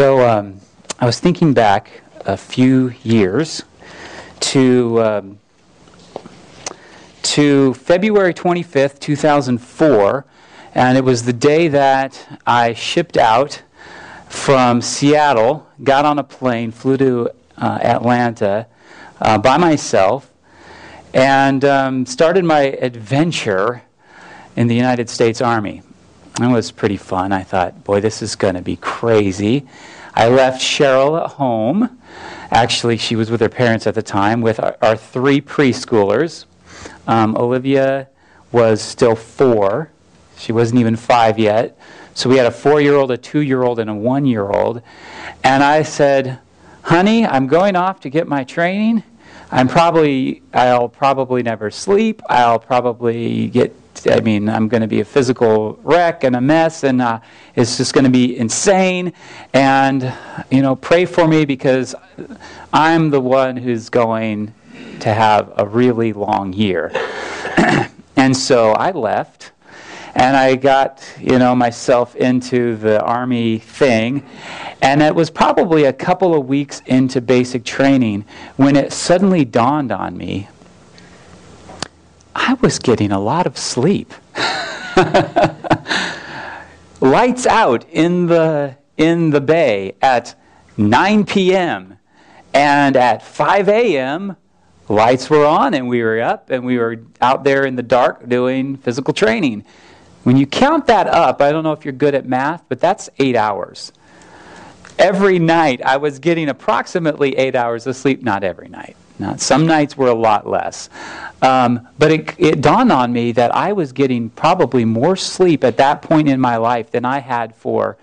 So um, I was thinking back a few years to um, to February 25th, 2004, and it was the day that I shipped out from Seattle, got on a plane, flew to uh, Atlanta uh, by myself, and um, started my adventure in the United States Army. It was pretty fun. I thought, boy, this is going to be crazy. I left Cheryl at home. Actually, she was with her parents at the time with our, our three preschoolers. Um, Olivia was still four. She wasn't even five yet. So we had a four year old, a two year old, and a one year old. And I said, honey, I'm going off to get my training. I'm probably, I'll probably never sleep. I'll probably get I mean, I'm going to be a physical wreck and a mess, and uh, it's just going to be insane. And, you know, pray for me because I'm the one who's going to have a really long year. and so I left, and I got, you know, myself into the Army thing. And it was probably a couple of weeks into basic training when it suddenly dawned on me I was getting a lot of sleep. Lights out in the, in the bay at 9 p.m. And at 5 a.m., lights were on and we were up and we were out there in the dark doing physical training. When you count that up, I don't know if you're good at math, but that's eight hours. Every night I was getting approximately eight hours of sleep, not every night. Now, some nights were a lot less. Um, but it, it dawned on me that I was getting probably more sleep at that point in my life than I had for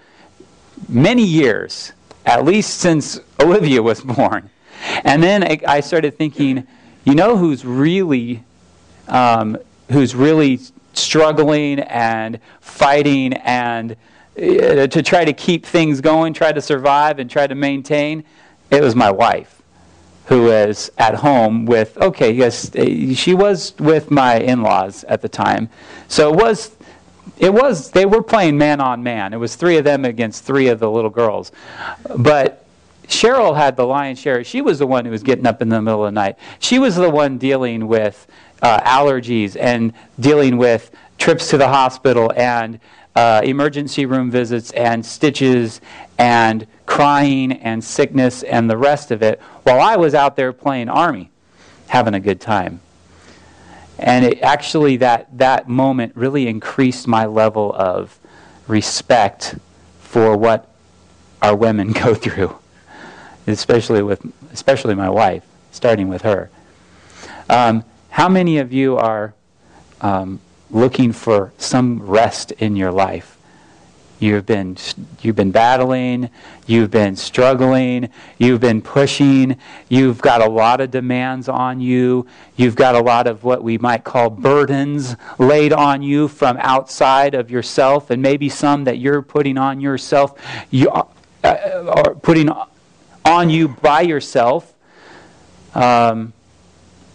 many years, at least since Olivia was born. And then I, I started thinking, you know who's really, um, who's really struggling and fighting and uh, to try to keep things going, try to survive and try to maintain? It was my wife who was at home with, okay, yes, she was with my in laws at the time. So it was, it was, they were playing man on man. It was three of them against three of the little girls. But Cheryl had the lion's share. She was the one who was getting up in the middle of the night. She was the one dealing with uh, allergies and dealing with trips to the hospital and uh, emergency room visits and stitches and crying and sickness and the rest of it while I was out there playing Army, having a good time. And it actually, that, that moment really increased my level of respect for what our women go through, especially, with, especially my wife, starting with her. Um, how many of you are um, looking for some rest in your life. You've been, you've been battling, you've been struggling, you've been pushing, you've got a lot of demands on you, you've got a lot of what we might call burdens laid on you from outside of yourself, and maybe some that you're putting on yourself, you are uh, putting on you by yourself. Um,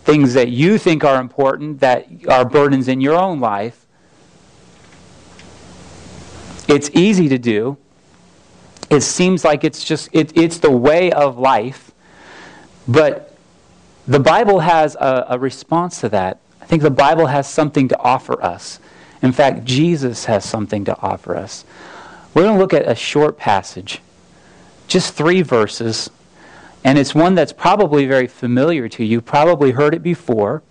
things that you think are important that are burdens in your own life. It's easy to do. It seems like it's just it, it's the way of life. But the Bible has a, a response to that. I think the Bible has something to offer us. In fact, Jesus has something to offer us. We're going to look at a short passage, just three verses and it's one that's probably very familiar to you, probably heard it before.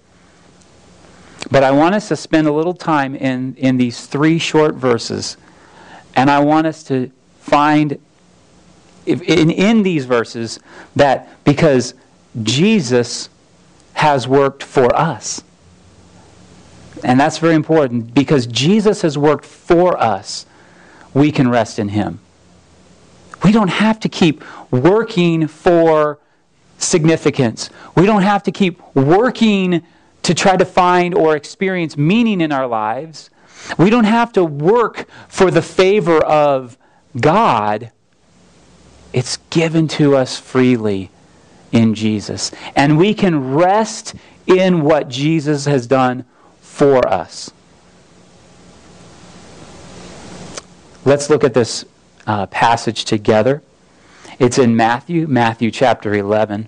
But I want us to spend a little time in, in these three short verses. And I want us to find in, in these verses that because Jesus has worked for us. And that's very important. Because Jesus has worked for us, we can rest in Him. We don't have to keep working for significance. We don't have to keep working to try to find or experience meaning in our lives. We don't have to work for the favor of God. It's given to us freely in Jesus. And we can rest in what Jesus has done for us. Let's look at this uh, passage together. It's in Matthew, Matthew chapter 11.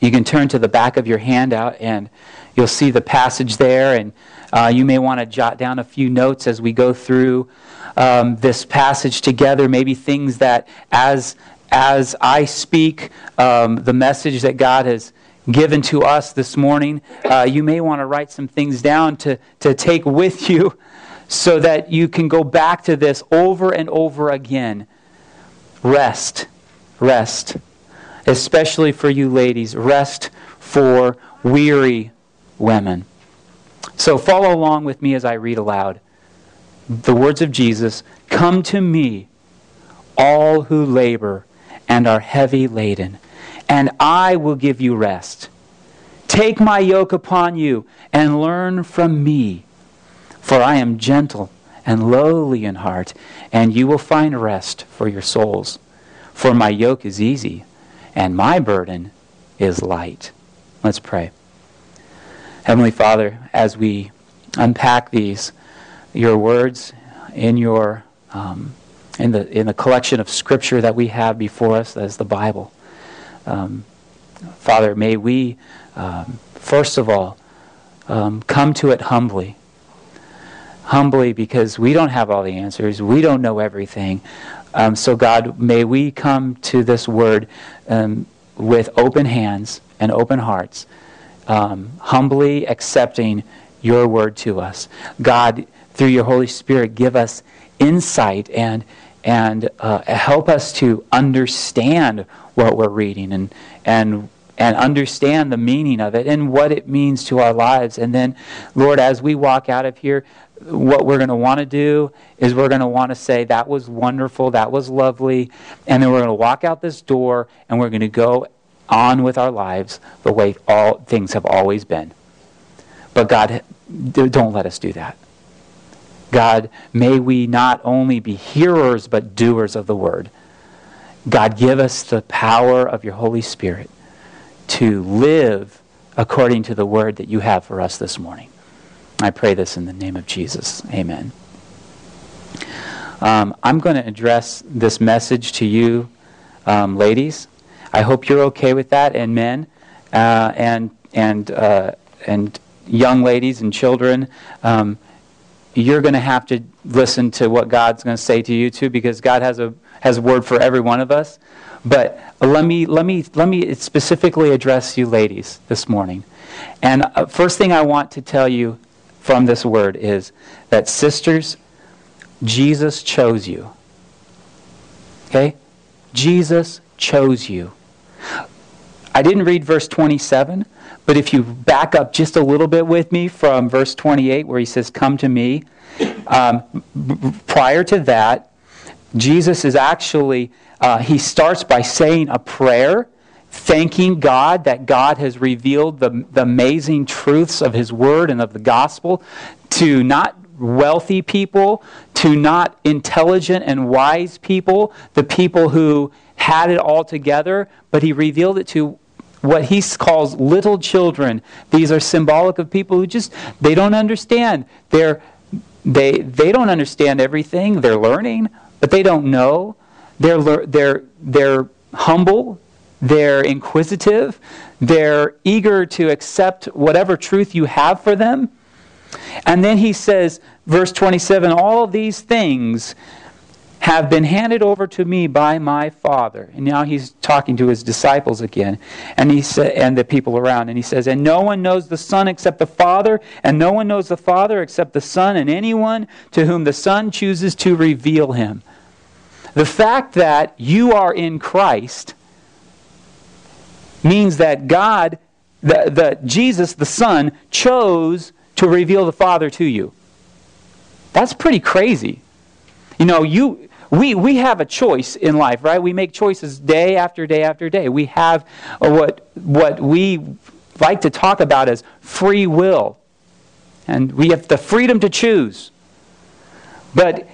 You can turn to the back of your handout and you'll see the passage there, and uh, you may want to jot down a few notes as we go through um, this passage together, maybe things that as as I speak um, the message that God has given to us this morning, uh, you may want to write some things down to, to take with you so that you can go back to this over and over again. Rest, rest. Especially for you ladies, rest for weary women. So follow along with me as I read aloud the words of Jesus Come to me, all who labor and are heavy laden, and I will give you rest. Take my yoke upon you and learn from me, for I am gentle and lowly in heart, and you will find rest for your souls. For my yoke is easy, and my burden is light. Let's pray. Heavenly Father, as we unpack these, your words in your um, in the in the collection of scripture that we have before us as the Bible. Um, Father, may we um, first of all um, come to it humbly. Humbly, because we don't have all the answers, we don't know everything. Um, so, God, may we come to this word um, with open hands and open hearts, humbly accepting your word to us. God, through your Holy Spirit, give us insight and and uh, help us to understand what we're reading and and and understand the meaning of it and what it means to our lives. And then, Lord, as we walk out of here, what we're going to want to do is we're going to want to say, That was wonderful, that was lovely. And then we're going to walk out this door and we're going to go on with our lives the way all things have always been. But God, don't let us do that. God, may we not only be hearers but doers of the word. God, give us the power of your Holy Spirit to live according to the word that you have for us this morning. I pray this in the name of Jesus. Amen. Um, I'm going to address this message to you, um, ladies. I hope you're okay with that, and men, uh, and and uh, and young ladies and children. Um, you're going to have to listen to what God's going to say to you too, because God has a has a word for every one of us. But let me let me let me specifically address you, ladies, this morning. And uh, first thing I want to tell you from this word is that sisters, Jesus chose you. Okay, Jesus chose you. I didn't read verse 27, but if you back up just a little bit with me from verse 28, where he says, Come to me, um, prior to that, Jesus is actually, uh, he starts by saying a prayer, thanking God that God has revealed the, the amazing truths of his word and of the gospel to not wealthy people, to not intelligent and wise people, the people who had it all together, but he revealed it to what he calls little children. These are symbolic of people who just they don't understand. They're they they don't understand everything. They're learning, but they don't know. They're they're they're humble. They're inquisitive. They're eager to accept whatever truth you have for them. And then he says, verse 27 all these things have been handed over to me by my Father. And now he's talking to his disciples again, and he sa- and the people around, and he says, "And no one knows the Son except the Father, and no one knows the Father except the Son, and anyone to whom the Son chooses to reveal him." The fact that you are in Christ means that God, the, the Jesus, the Son, chose to reveal the Father to you. That's pretty crazy. You know, you we, we have a choice in life, right? We make choices day after day after day. We have uh, what, what we like to talk about as free will. And we have the freedom to choose. But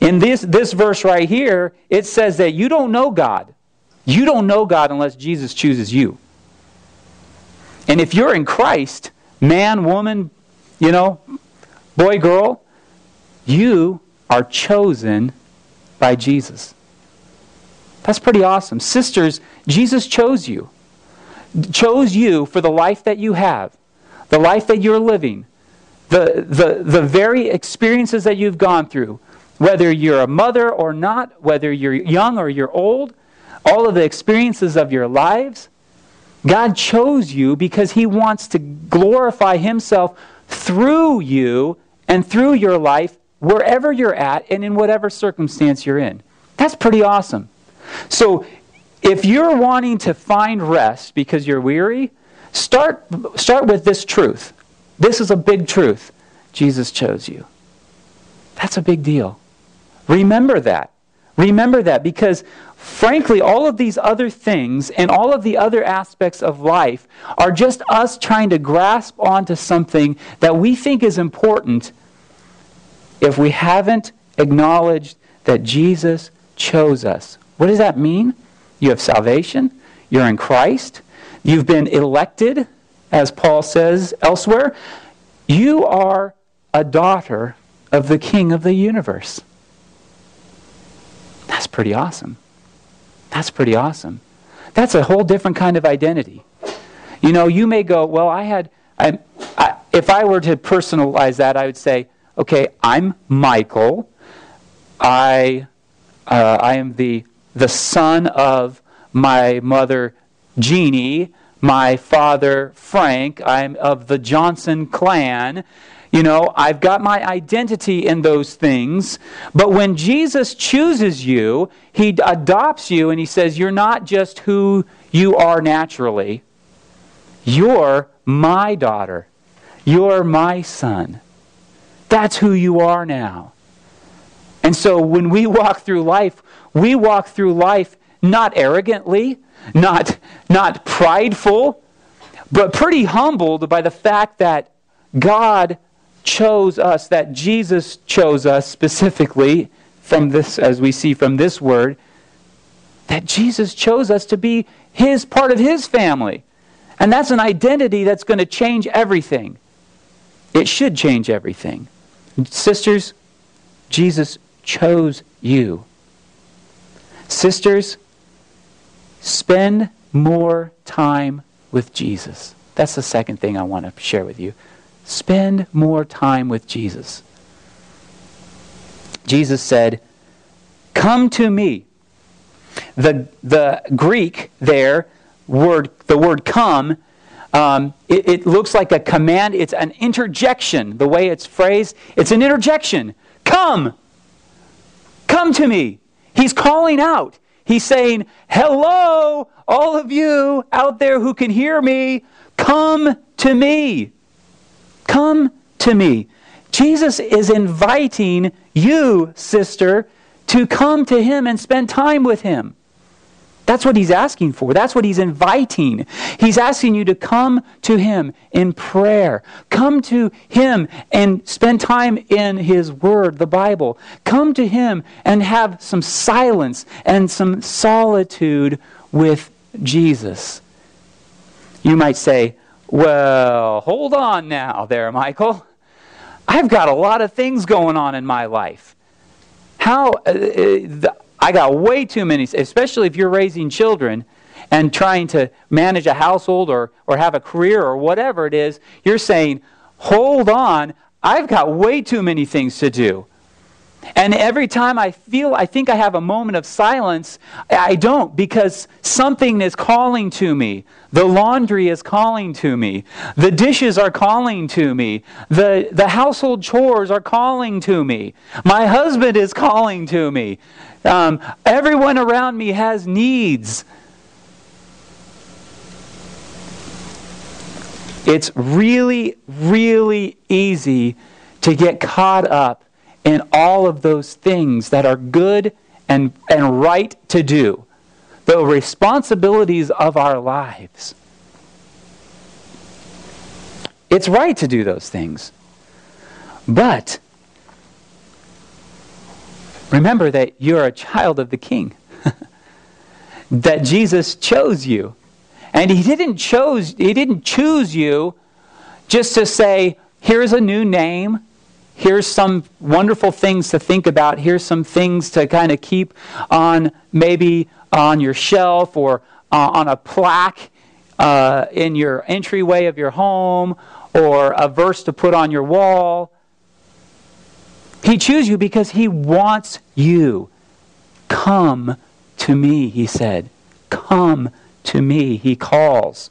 in this, this verse right here, it says that you don't know God. You don't know God unless Jesus chooses you. And if you're in Christ, man, woman, you know, boy, girl, you are chosen by Jesus. That's pretty awesome. Sisters, Jesus chose you. Chose you for the life that you have, the life that you're living, the, the, the very experiences that you've gone through, whether you're a mother or not, whether you're young or you're old, all of the experiences of your lives. God chose you because He wants to glorify Himself through you and through your life wherever you're at and in whatever circumstance you're in. That's pretty awesome. So, if you're wanting to find rest because you're weary, start, start with this truth. This is a big truth. Jesus chose you. That's a big deal. Remember that. Remember that because, frankly, all of these other things and all of the other aspects of life are just us trying to grasp onto something that we think is important if we haven't acknowledged that Jesus chose us. What does that mean? You have salvation, you're in Christ, you've been elected, as Paul says elsewhere. You are a daughter of the King of the universe. That's pretty awesome. That's pretty awesome. That's a whole different kind of identity. You know, you may go, well, I had, I, I, if I were to personalize that, I would say, okay, I'm Michael. I, uh, I am the, the son of my mother, Jeannie, my father, Frank. I'm of the Johnson clan. You know, I've got my identity in those things. But when Jesus chooses you, he adopts you and he says, You're not just who you are naturally. You're my daughter. You're my son. That's who you are now. And so when we walk through life, we walk through life not arrogantly, not, not prideful, but pretty humbled by the fact that God chose us, that Jesus chose us specifically from this, as we see from this word, that Jesus chose us to be his part of his family. And that's an identity that's going to change everything. It should change everything. Sisters, Jesus chose you. Sisters, spend more time with Jesus. That's the second thing I want to share with you. Spend more time with Jesus. Jesus said, Come to me. The, the Greek there, word, the word come, um, it, it looks like a command. It's an interjection. The way it's phrased, it's an interjection. Come. Come to me. He's calling out. He's saying, Hello, all of you out there who can hear me, come to me. Come to me. Jesus is inviting you, sister, to come to him and spend time with him. That's what he's asking for. That's what he's inviting. He's asking you to come to him in prayer. Come to him and spend time in his word, the Bible. Come to him and have some silence and some solitude with Jesus. You might say, well, hold on now there, Michael. I've got a lot of things going on in my life. How uh, uh, the, I got way too many, especially if you're raising children and trying to manage a household or, or have a career or whatever it is. You're saying, hold on, I've got way too many things to do. And every time I feel, I think I have a moment of silence, I don't because something is calling to me. The laundry is calling to me. The dishes are calling to me. The, the household chores are calling to me. My husband is calling to me. Um, everyone around me has needs. It's really, really easy to get caught up in all of those things that are good and, and right to do, the responsibilities of our lives. It's right to do those things. But remember that you're a child of the king. that Jesus chose you. And he didn't chose he didn't choose you just to say, here's a new name here's some wonderful things to think about. Here's some things to kind of keep on maybe on your shelf or uh, on a plaque uh, in your entryway of your home or a verse to put on your wall. He chooses you because he wants you. Come to me, he said. Come to me, he calls.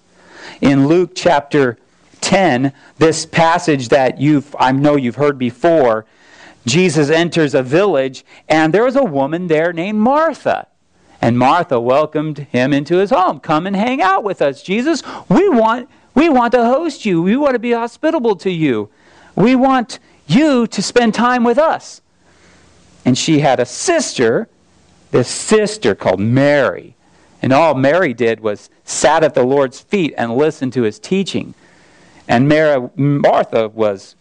In Luke chapter 10, this passage that you've, I know you've heard before, Jesus enters a village, and there was a woman there named Martha. And Martha welcomed him into his home. Come and hang out with us, Jesus. We want, we want to host you. We want to be hospitable to you. We want you to spend time with us. And she had a sister, this sister called Mary. And all Mary did was sat at the Lord's feet and listened to his teaching. And Martha was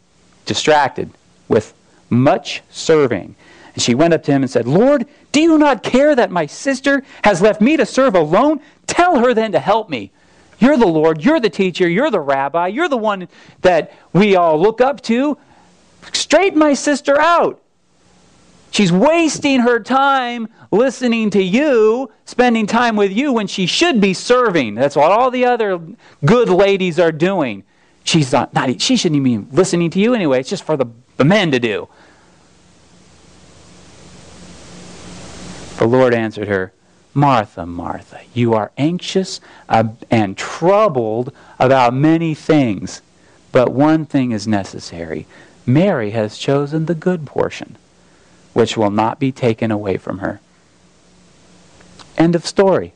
distracted with much serving. And she went up to him and said, Lord, do you not care that my sister has left me to serve alone? Tell her then to help me. You're the Lord, you're the teacher, you're the rabbi, you're the one that we all look up to. Straighten my sister out. She's wasting her time listening to you, spending time with you when she should be serving. That's what all the other good ladies are doing. She's not, not she shouldn't even be listening to you anyway. It's just for the, the men to do. The Lord answered her, Martha, Martha, you are anxious and troubled about many things, but one thing is necessary. Mary has chosen the good portion, which will not be taken away from her. End of story.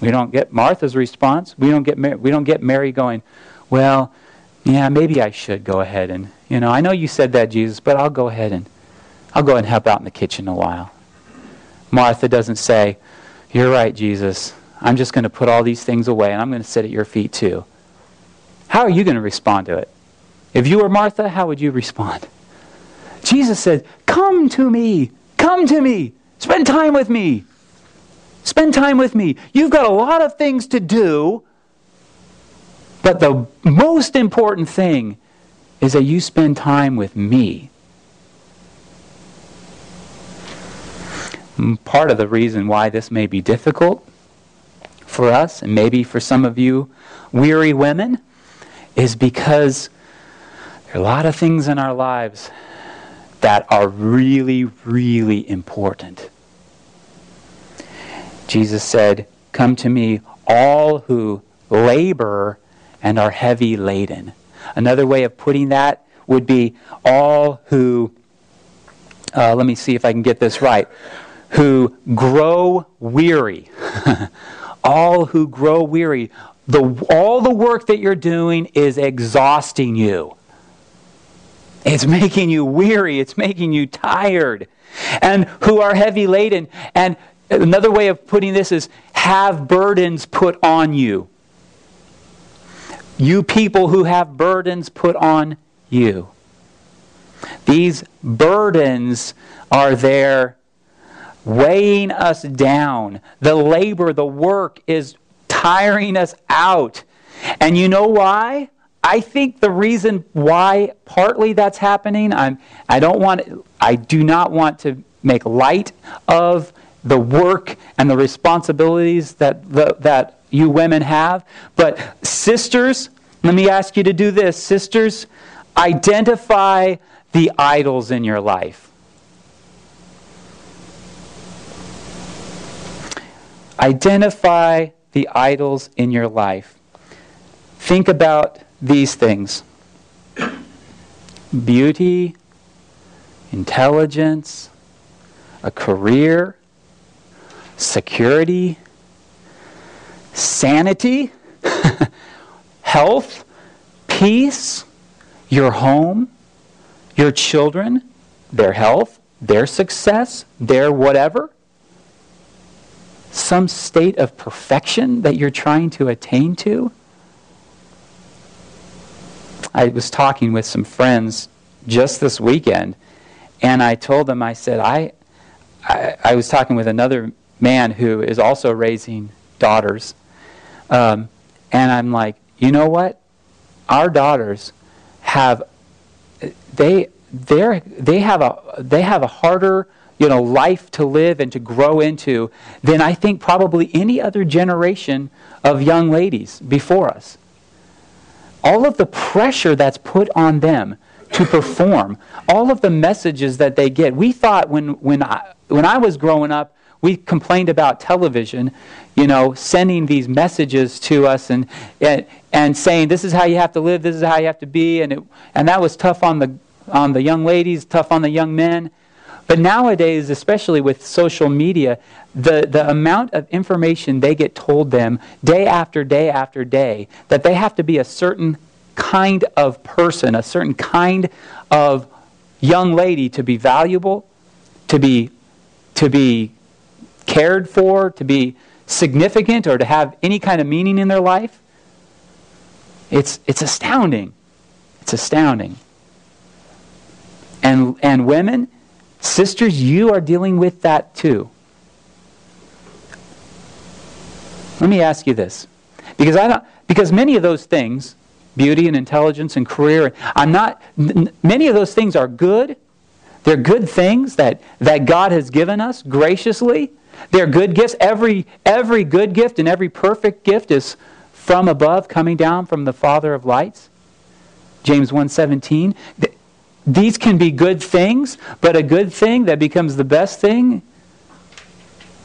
We don't get Martha's response. We don't get we don't get Mary going, well, yeah, maybe I should go ahead and, you know, I know you said that, Jesus, but I'll go ahead and, I'll go and help out in the kitchen a while. Martha doesn't say, you're right, Jesus. I'm just going to put all these things away and I'm going to sit at your feet too. How are you going to respond to it? If you were Martha, how would you respond? Jesus said, Come to me. Come to me. Spend time with me. Spend time with me. You've got a lot of things to do. But the most important thing is that you spend time with me. Part of the reason why this may be difficult for us, and maybe for some of you weary women, is because there are a lot of things in our lives that are really, really important. Jesus said, Come to me, all who labor and are heavy laden. Another way of putting that would be all who, uh, let me see if I can get this right, who grow weary. all who grow weary. The, all the work that you're doing is exhausting you. It's making you weary. It's making you tired. And who are heavy laden. And another way of putting this is have burdens put on you. You people who have burdens put on you. These burdens are there weighing us down. The labor, the work is tiring us out. And you know why? I think the reason why partly that's happening, I'm, I don't want, I do not want to make light of the work and the responsibilities that, the, that you women have. But sisters, let me ask you to do this. Sisters, identify the idols in your life. Identify the idols in your life. Think about these things beauty, intelligence, a career, security, sanity, health, peace, your home, your children, their health, their success, their whatever. Some state of perfection that you're trying to attain to. I was talking with some friends just this weekend, and I told them, I said, I, I, I was talking with another man who is also raising daughters um, and I'm like, you know what? Our daughters have they they they have a they have a harder you know life to live and to grow into than I think probably any other generation of young ladies before us. All of the pressure that's put on them to perform, all of the messages that they get. We thought when when I when I was growing up, we complained about television, you know, sending these messages to us and, and, and saying, this is how you have to live, this is how you have to be. And, it, and that was tough on the, on the young ladies, tough on the young men. But nowadays, especially with social media, the, the amount of information they get told them day after day after day that they have to be a certain kind of person, a certain kind of young lady to be valuable, to be, to be cared for, to be significant, or to have any kind of meaning in their life. It's, it's astounding. It's astounding. And, and women, sisters, you are dealing with that too. Let me ask you this. Because, I don't, because many of those things, beauty and intelligence and career, I'm not, many of those things are good. They're good things that, that God has given us graciously. They're good gifts. Every, every good gift and every perfect gift is from above, coming down from the Father of lights. James 1.17. These can be good things, but a good thing that becomes the best thing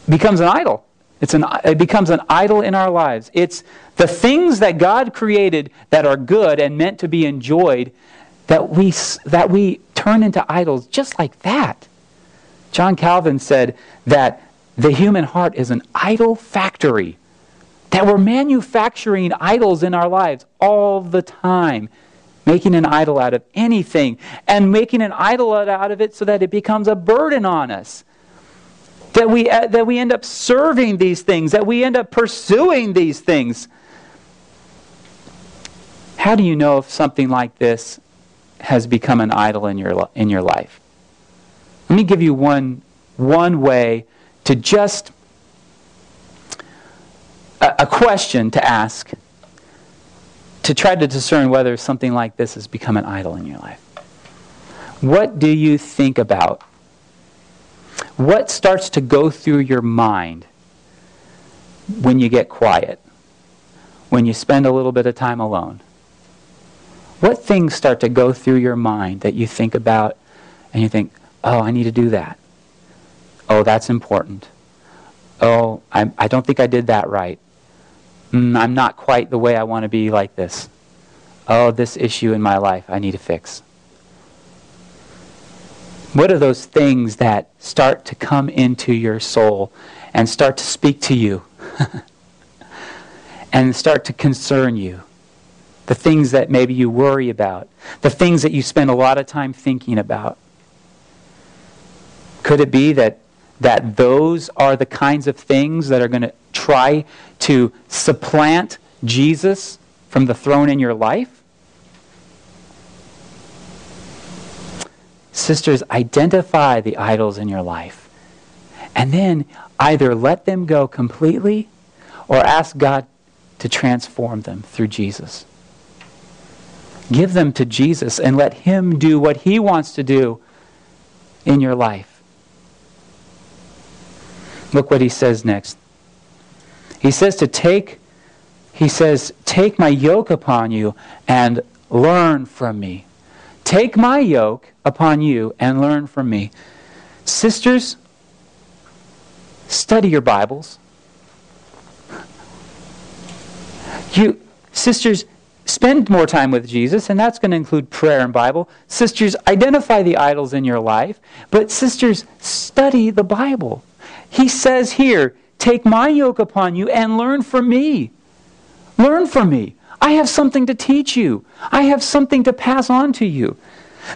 becomes an idol. It's an, it becomes an idol in our lives. It's the things that God created that are good and meant to be enjoyed that we, that we turn into idols just like that. John Calvin said that the human heart is an idol factory. That we're manufacturing idols in our lives all the time, making an idol out of anything, and making an idol out of it so that it becomes a burden on us. That we, uh, that we end up serving these things, that we end up pursuing these things. How do you know if something like this has become an idol in your, in your life? Let me give you one, one way to just a, a question to ask to try to discern whether something like this has become an idol in your life. What do you think about? What starts to go through your mind when you get quiet? When you spend a little bit of time alone? What things start to go through your mind that you think about and you think, oh, I need to do that? Oh, that's important. Oh, I, I don't think I did that right. Mm, I'm not quite the way I want to be like this. Oh, this issue in my life I need to fix. What are those things that start to come into your soul and start to speak to you and start to concern you? The things that maybe you worry about, the things that you spend a lot of time thinking about. Could it be that that those are the kinds of things that are going to try to supplant Jesus from the throne in your life? Sisters, identify the idols in your life. And then either let them go completely or ask God to transform them through Jesus. Give them to Jesus and let Him do what He wants to do in your life. Look what he says next. He says to take, he says, take my yoke upon you and learn from me. Take my yoke upon you and learn from me. Sisters, study your Bibles. You, sisters, spend more time with Jesus, and that's going to include prayer and Bible. Sisters, identify the idols in your life, but sisters, study the Bible. He says here, Take my yoke upon you and learn from me. Learn from me. I have something to teach you, I have something to pass on to you.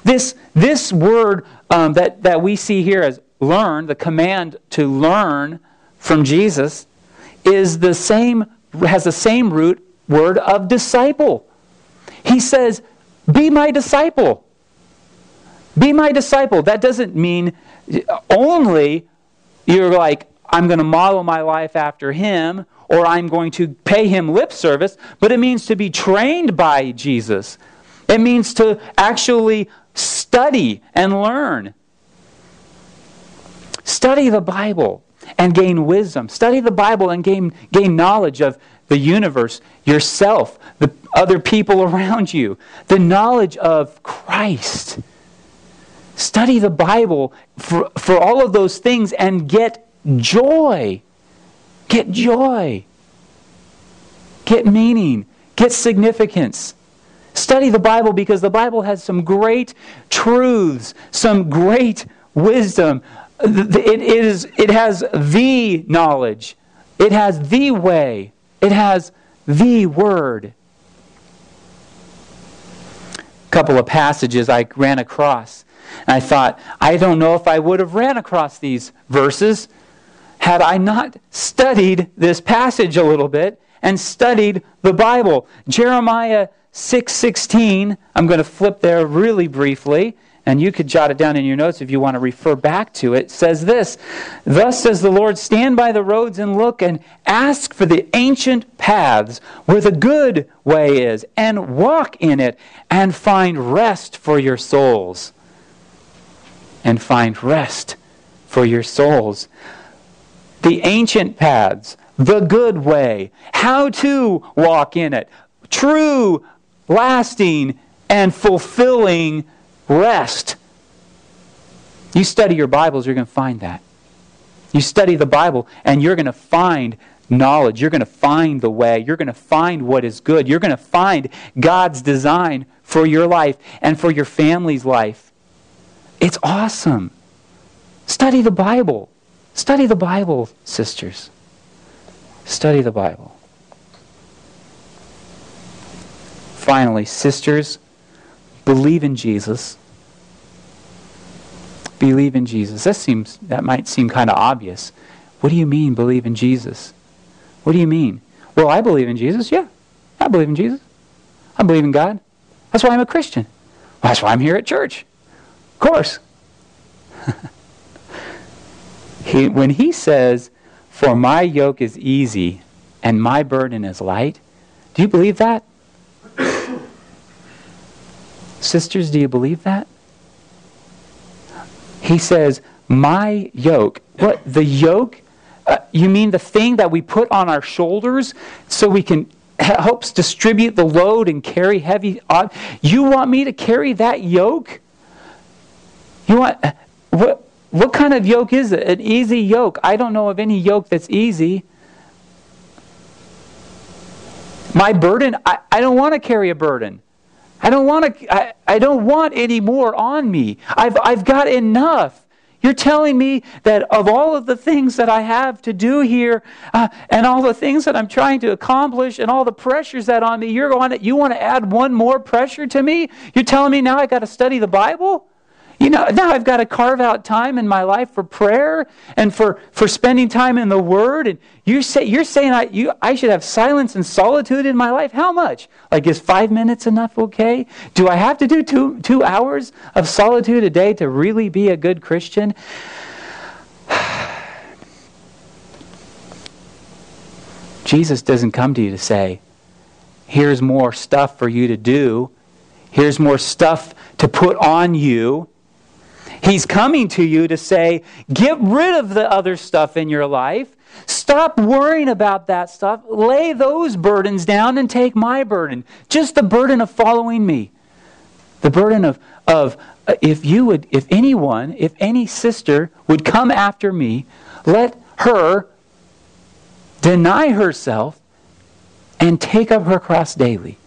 This, this word um, that, that we see here as learn, the command to learn from Jesus, is the same, has the same root word of disciple. He says, Be my disciple. Be my disciple. That doesn't mean only you're like, I'm going to model my life after him, or I'm going to pay him lip service, but it means to be trained by Jesus. It means to actually study and learn. Study the Bible and gain wisdom. Study the Bible and gain, gain knowledge of the universe, yourself, the other people around you, the knowledge of Christ. Study the Bible for, for all of those things and get joy. Get joy. Get meaning. Get significance. Study the Bible because the Bible has some great truths, some great wisdom. It, is, it has the knowledge, it has the way, it has the word. A couple of passages I ran across. And I thought, I don't know if I would have ran across these verses had I not studied this passage a little bit and studied the Bible. Jeremiah 6:16, I'm going to flip there really briefly, and you could jot it down in your notes if you want to refer back to it. says this, "Thus says the Lord, stand by the roads and look and ask for the ancient paths where the good way is, and walk in it and find rest for your souls." And find rest for your souls. The ancient paths, the good way, how to walk in it, true, lasting, and fulfilling rest. You study your Bibles, you're going to find that. You study the Bible, and you're going to find knowledge. You're going to find the way. You're going to find what is good. You're going to find God's design for your life and for your family's life. It's awesome. Study the Bible. Study the Bible, sisters. Study the Bible. Finally, sisters, believe in Jesus. Believe in Jesus. That seems that might seem kind of obvious. What do you mean believe in Jesus? What do you mean? Well, I believe in Jesus. Yeah. I believe in Jesus. I believe in God. That's why I'm a Christian. That's why I'm here at church. Of course. he, when he says, for my yoke is easy and my burden is light. Do you believe that? Sisters, do you believe that? He says, My yoke. What? The yoke? Uh, you mean the thing that we put on our shoulders so we can helps distribute the load and carry heavy you want me to carry that yoke you want what what kind of yoke is it? An easy yoke. I don't know of any yoke that's easy. My burden, I, I don't want to carry a burden. I don't want to I, I don't want any more on me. I've I've got enough. You're telling me that of all of the things that I have to do here, uh, and all the things that I'm trying to accomplish, and all the pressures that on me, you're going to, you want to add one more pressure to me? You're telling me now I got to study the Bible? You know, now I've got to carve out time in my life for prayer and for, for spending time in the Word. And you say, you're saying I, you, I should have silence and solitude in my life? How much? Like, is five minutes enough okay? Do I have to do two, two hours of solitude a day to really be a good Christian? Jesus doesn't come to you to say, here's more stuff for you to do. Here's more stuff to put on you. He's coming to you to say, get rid of the other stuff in your life. Stop worrying about that stuff. Lay those burdens down and take my burden. Just the burden of following me. The burden of, of uh, if you would, if anyone, if any sister would come after me, let her deny herself and take up her cross daily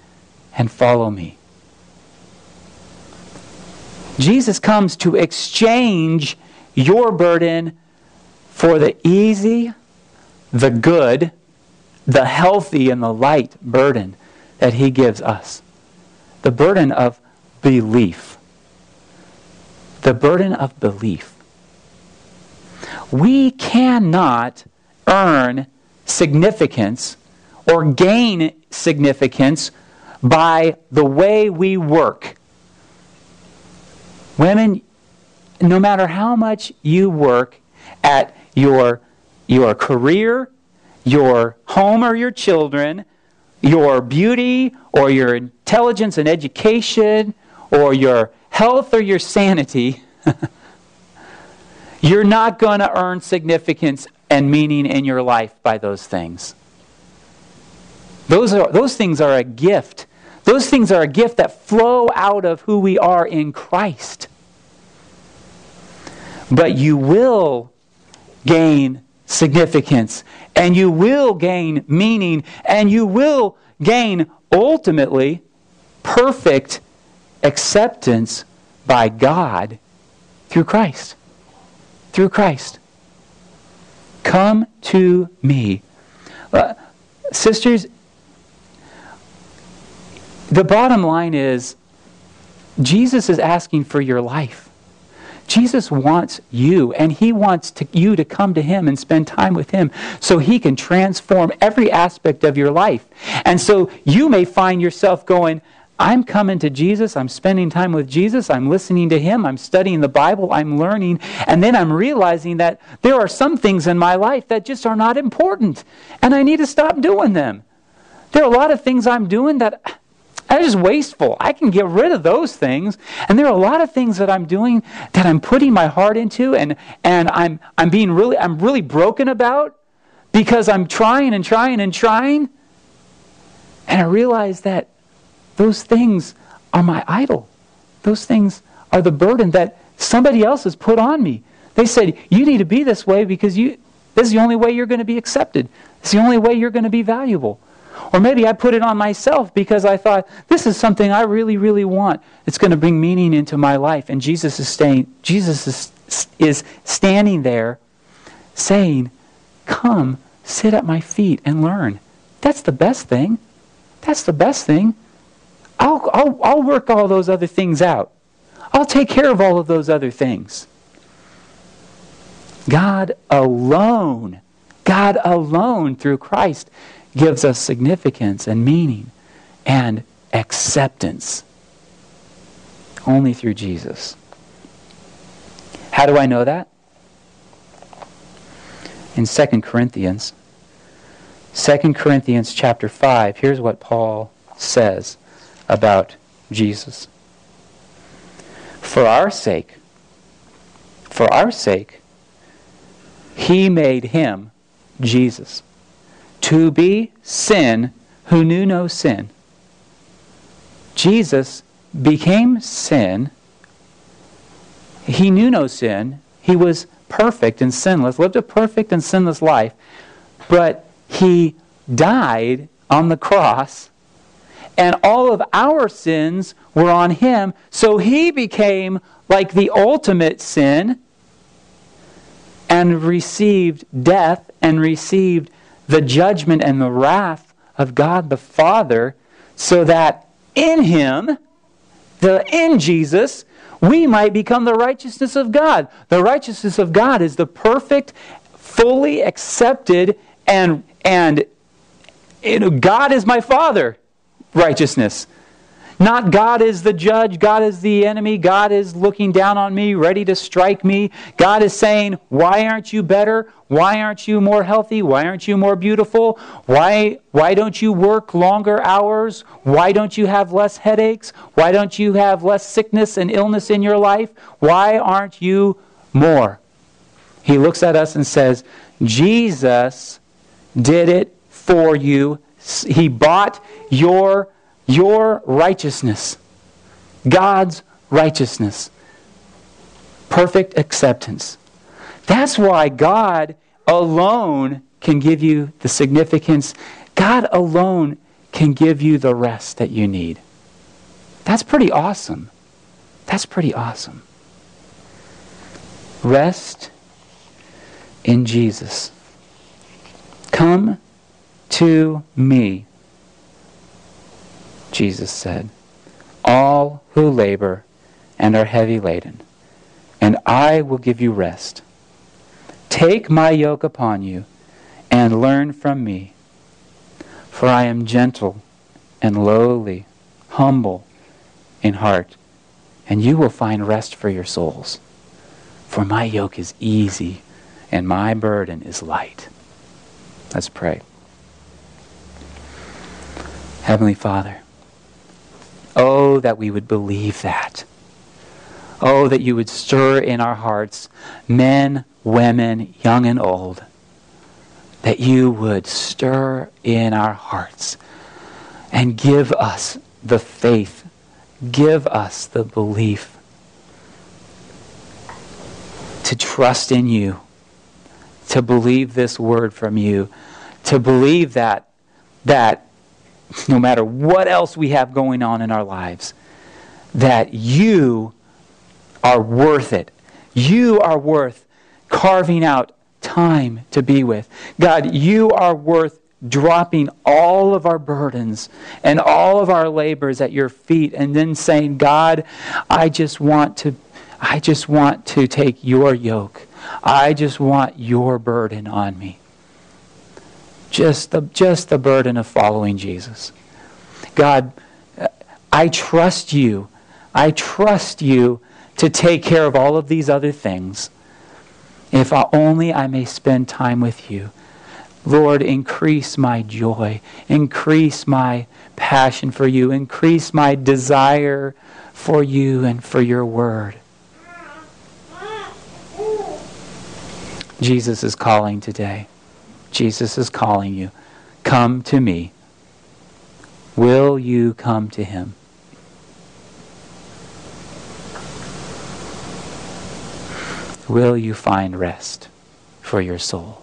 and follow me. Jesus comes to exchange your burden for the easy, the good, the healthy, and the light burden that he gives us. The burden of belief. The burden of belief. We cannot earn significance or gain significance by the way we work. Women, no matter how much you work at your, your career, your home or your children, your beauty or your intelligence and education or your health or your sanity, you're not going to earn significance and meaning in your life by those things. Those, are, those things are a gift. Those things are a gift that flow out of who we are in Christ. But you will gain significance, and you will gain meaning, and you will gain ultimately perfect acceptance by God through Christ. Through Christ. Come to me. Uh, sisters, the bottom line is Jesus is asking for your life. Jesus wants you, and He wants to, you to come to Him and spend time with Him so He can transform every aspect of your life. And so you may find yourself going, I'm coming to Jesus, I'm spending time with Jesus, I'm listening to Him, I'm studying the Bible, I'm learning, and then I'm realizing that there are some things in my life that just are not important, and I need to stop doing them. There are a lot of things I'm doing that are just wasteful. I can get rid of those things. And there are a lot of things that I'm doing that I'm putting my heart into and, and I'm, I'm being really, I'm really broken about because I'm trying and trying and trying. And I realize that those things are my idol. Those things are the burden that somebody else has put on me. They said, You need to be this way because you, this is the only way you're going to be accepted. It's the only way you're going to be valuable. Or maybe I put it on myself because I thought, this is something I really, really want. It's going to bring meaning into my life. And Jesus is staying, Jesus is, is standing there saying, Come, sit at my feet and learn. That's the best thing. That's the best thing. I'll, I'll, I'll work all those other things out. I'll take care of all of those other things. God alone, God alone through Christ gives us significance and meaning and acceptance. Only through Jesus. How do I know that? In 2 Corinthians. 2 Corinthians chapter 5, here's what Paul says about Jesus. For our sake, for our sake, he made him, Jesus, to be sin who knew no sin. Jesus became sin. He knew no sin. He was perfect and sinless, lived a perfect and sinless life, but he died on the cross, and all of our sins were on him, so he became like the ultimate sin and received death and received the judgment and the wrath of God the Father, so that in Him, the in Jesus, we might become the righteousness of God. The righteousness of God is the perfect, fully accepted, and and you know, God is my Father righteousness. Not God is the judge, God is the enemy, God is looking down on me, ready to strike me. God is saying, Why aren't you better? Why aren't you more healthy? Why aren't you more beautiful? Why, why don't you work longer hours? Why don't you have less headaches? Why don't you have less sickness and illness in your life? Why aren't you more? He looks at us and says, Jesus did it for you. He bought your your righteousness, God's righteousness, perfect acceptance. That's why God alone can give you the significance. God alone can give you the rest that you need. That's pretty awesome. That's pretty awesome. Rest in Jesus. Come to me Jesus said, All who labor and are heavy laden, and I will give you rest. Take my yoke upon you and learn from me, for I am gentle and lowly, humble in heart, and you will find rest for your souls. For my yoke is easy and my burden is light. Let's pray. Heavenly Father, Oh, that we would believe that. Oh, that you would stir in our hearts, men, women, young and old, that you would stir in our hearts and give us the faith, give us the belief to trust in you, to believe this word from you, to believe that that no matter what else we have going on in our lives, that you are worth it. You are worth carving out time to be with. God, you are worth dropping all of our burdens and all of our labors at your feet and then saying, God, I just want to I just want to take your yoke. I just want your burden on me. Just the, just the burden of following Jesus. God, I trust you. I trust you to take care of all of these other things. If only I may spend time with you. Lord, increase my joy, increase my passion for you, increase my desire for you and for your word. Jesus is calling today. Jesus is calling you. Come to me. Will you come to him? Will you find rest for your soul?